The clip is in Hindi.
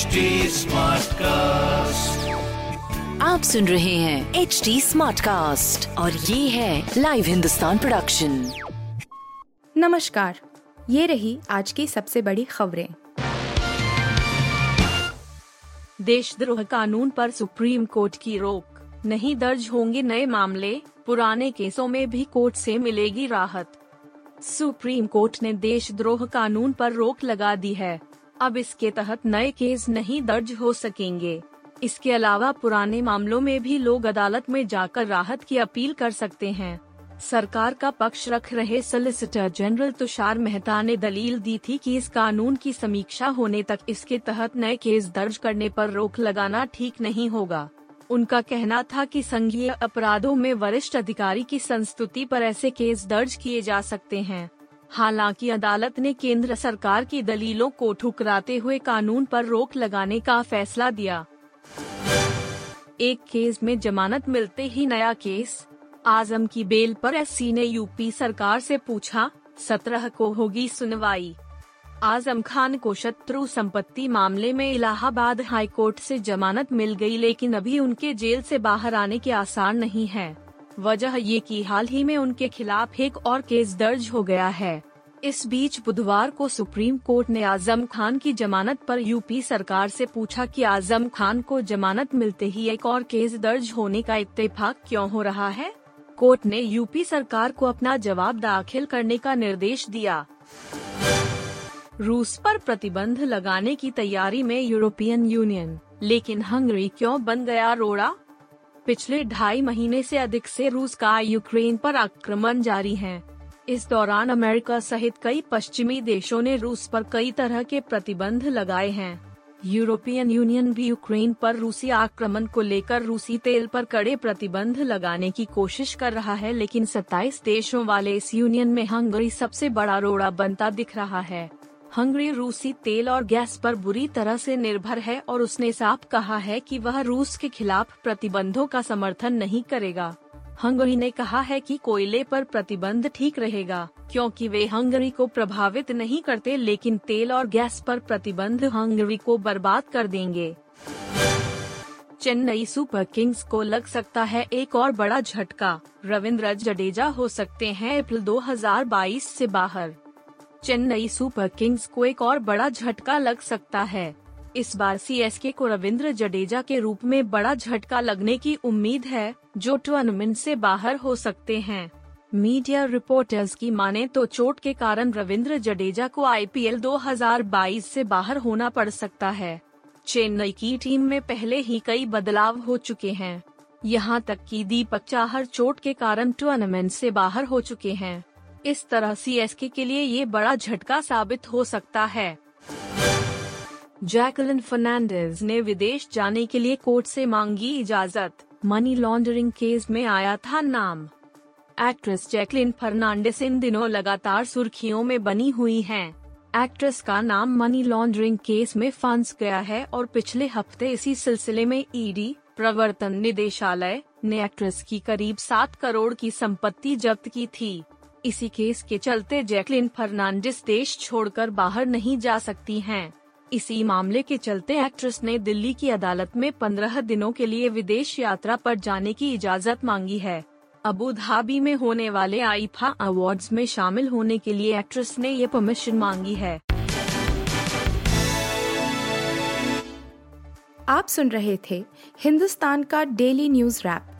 HD कास्ट आप सुन रहे हैं एच डी स्मार्ट कास्ट और ये है लाइव हिंदुस्तान प्रोडक्शन नमस्कार ये रही आज की सबसे बड़ी खबरें। देशद्रोह कानून पर सुप्रीम कोर्ट की रोक। नहीं दर्ज होंगे नए मामले पुराने केसों में भी कोर्ट से मिलेगी राहत। सुप्रीम कोर्ट ने देशद्रोह कानून पर रोक लगा दी है। अब इसके तहत नए केस नहीं दर्ज हो सकेंगे। इसके अलावा पुराने मामलों में भी लोग अदालत में जाकर राहत की अपील कर सकते हैं। सरकार का पक्ष रख रहे सोलिसिटर जनरल तुषार मेहता ने दलील दी थी कि इस कानून की समीक्षा होने तक इसके तहत नए केस दर्ज करने पर रोक लगाना ठीक नहीं होगा। उनका कहना था कि संघीय अपराधों में वरिष्ठ अधिकारी की संस्तुति पर ऐसे केस दर्ज किए जा सकते हैं। हालाँकि अदालत ने केंद्र सरकार की दलीलों को ठुकराते हुए कानून पर रोक लगाने का फैसला दिया। एक केस में जमानत मिलते ही नया केस। आज़म की बेल पर एससी ने यूपी सरकार से पूछा, सत्रह को होगी सुनवाई। आज़म खान को शत्रु संपत्ति मामले में इलाहाबाद हाई कोर्ट से जमानत मिल गई, लेकिन अभी उनके जेल से बाहर आने के आसार नहीं है। वजह ये कि हाल ही में उनके खिलाफ एक और केस दर्ज हो गया है। इस बीच बुधवार को सुप्रीम कोर्ट ने आज़म खान की जमानत पर यूपी सरकार से पूछा कि आज़म खान को जमानत मिलते ही एक और केस दर्ज होने का इत्तेफाक क्यों हो रहा है? कोर्ट ने यूपी सरकार को अपना जवाब दाखिल करने का निर्देश दिया। रूस पर प्रतिबंध लगाने की तैयारी में यूरोपियन यूनियन। लेकिन हंगरी क्यों बन गया रोड़ा? पिछले ढाई महीने से अधिक से रूस का यूक्रेन पर आक्रमण जारी है। इस दौरान अमेरिका सहित कई पश्चिमी देशों ने रूस पर कई तरह के प्रतिबंध लगाए हैं। यूरोपियन यूनियन भी यूक्रेन पर रूसी आक्रमण को लेकर रूसी तेल पर कड़े प्रतिबंध लगाने की कोशिश कर रहा है, लेकिन 27 देशों वाले इस यूनियन में हंगरी सबसे बड़ा रोड़ा बनता दिख रहा है। हंगरी रूसी तेल और गैस पर बुरी तरह से निर्भर है और उसने साफ़ कहा है कि वह रूस के खिलाफ प्रतिबंधों का समर्थन नहीं करेगा। हंगरी ने कहा है कि कोयले पर प्रतिबंध ठीक रहेगा, क्योंकि वे हंगरी को प्रभावित नहीं करते, लेकिन तेल और गैस पर प्रतिबंध हंगरी को बर्बाद कर देंगे। चेन्नई सुपर किंग्स को लग सकता है एक और बड़ा झटका। रविंद्र जडेजा हो सकते हैं अप्रैल 2022 से बाहर। चेन्नई सुपर किंग्स को एक और बड़ा झटका लग सकता है। इस बार सी को रविंद्र जडेजा के रूप में बड़ा झटका लगने की उम्मीद है, जो टूर्नामेंट से बाहर हो सकते हैं। मीडिया रिपोर्टर्स की माने तो चोट के कारण रविंद्र जडेजा को आईपीएल 2022 से बाहर होना पड़ सकता है। चेन्नई की टीम में पहले ही कई बदलाव हो चुके हैं। यहाँ तक कि दीपक चाहर चोट के कारण टूर्नामेंट से बाहर हो चुके हैं। इस तरह सी के लिए ये बड़ा झटका साबित हो सकता है। जैकलिन फर्नांडिस ने विदेश जाने के लिए कोर्ट से मांगी इजाज़त। मनी लॉन्ड्रिंग केस में आया था नाम। एक्ट्रेस जैकलिन फर्नांडिस इन दिनों लगातार सुर्खियों में बनी हुई हैं। एक्ट्रेस का नाम मनी लॉन्ड्रिंग केस में फंस गया है और पिछले हफ़्ते इसी सिलसिले में ईडी प्रवर्तन निदेशालय ने एक्ट्रेस की करीब सात करोड़ की संपत्ति जब्त की थी। इसी केस के चलते जैकलिन फर्नांडिस देश छोड़कर बाहर नहीं जा सकती हैं। इसी मामले के चलते एक्ट्रेस ने दिल्ली की अदालत में पंद्रह दिनों के लिए विदेश यात्रा पर जाने की इजाज़त मांगी है। अबू धाबी में होने वाले आईफा अवार्ड्स में शामिल होने के लिए एक्ट्रेस ने ये परमिशन मांगी है। आप सुन रहे थे हिंदुस्तान का डेली न्यूज़ रैप।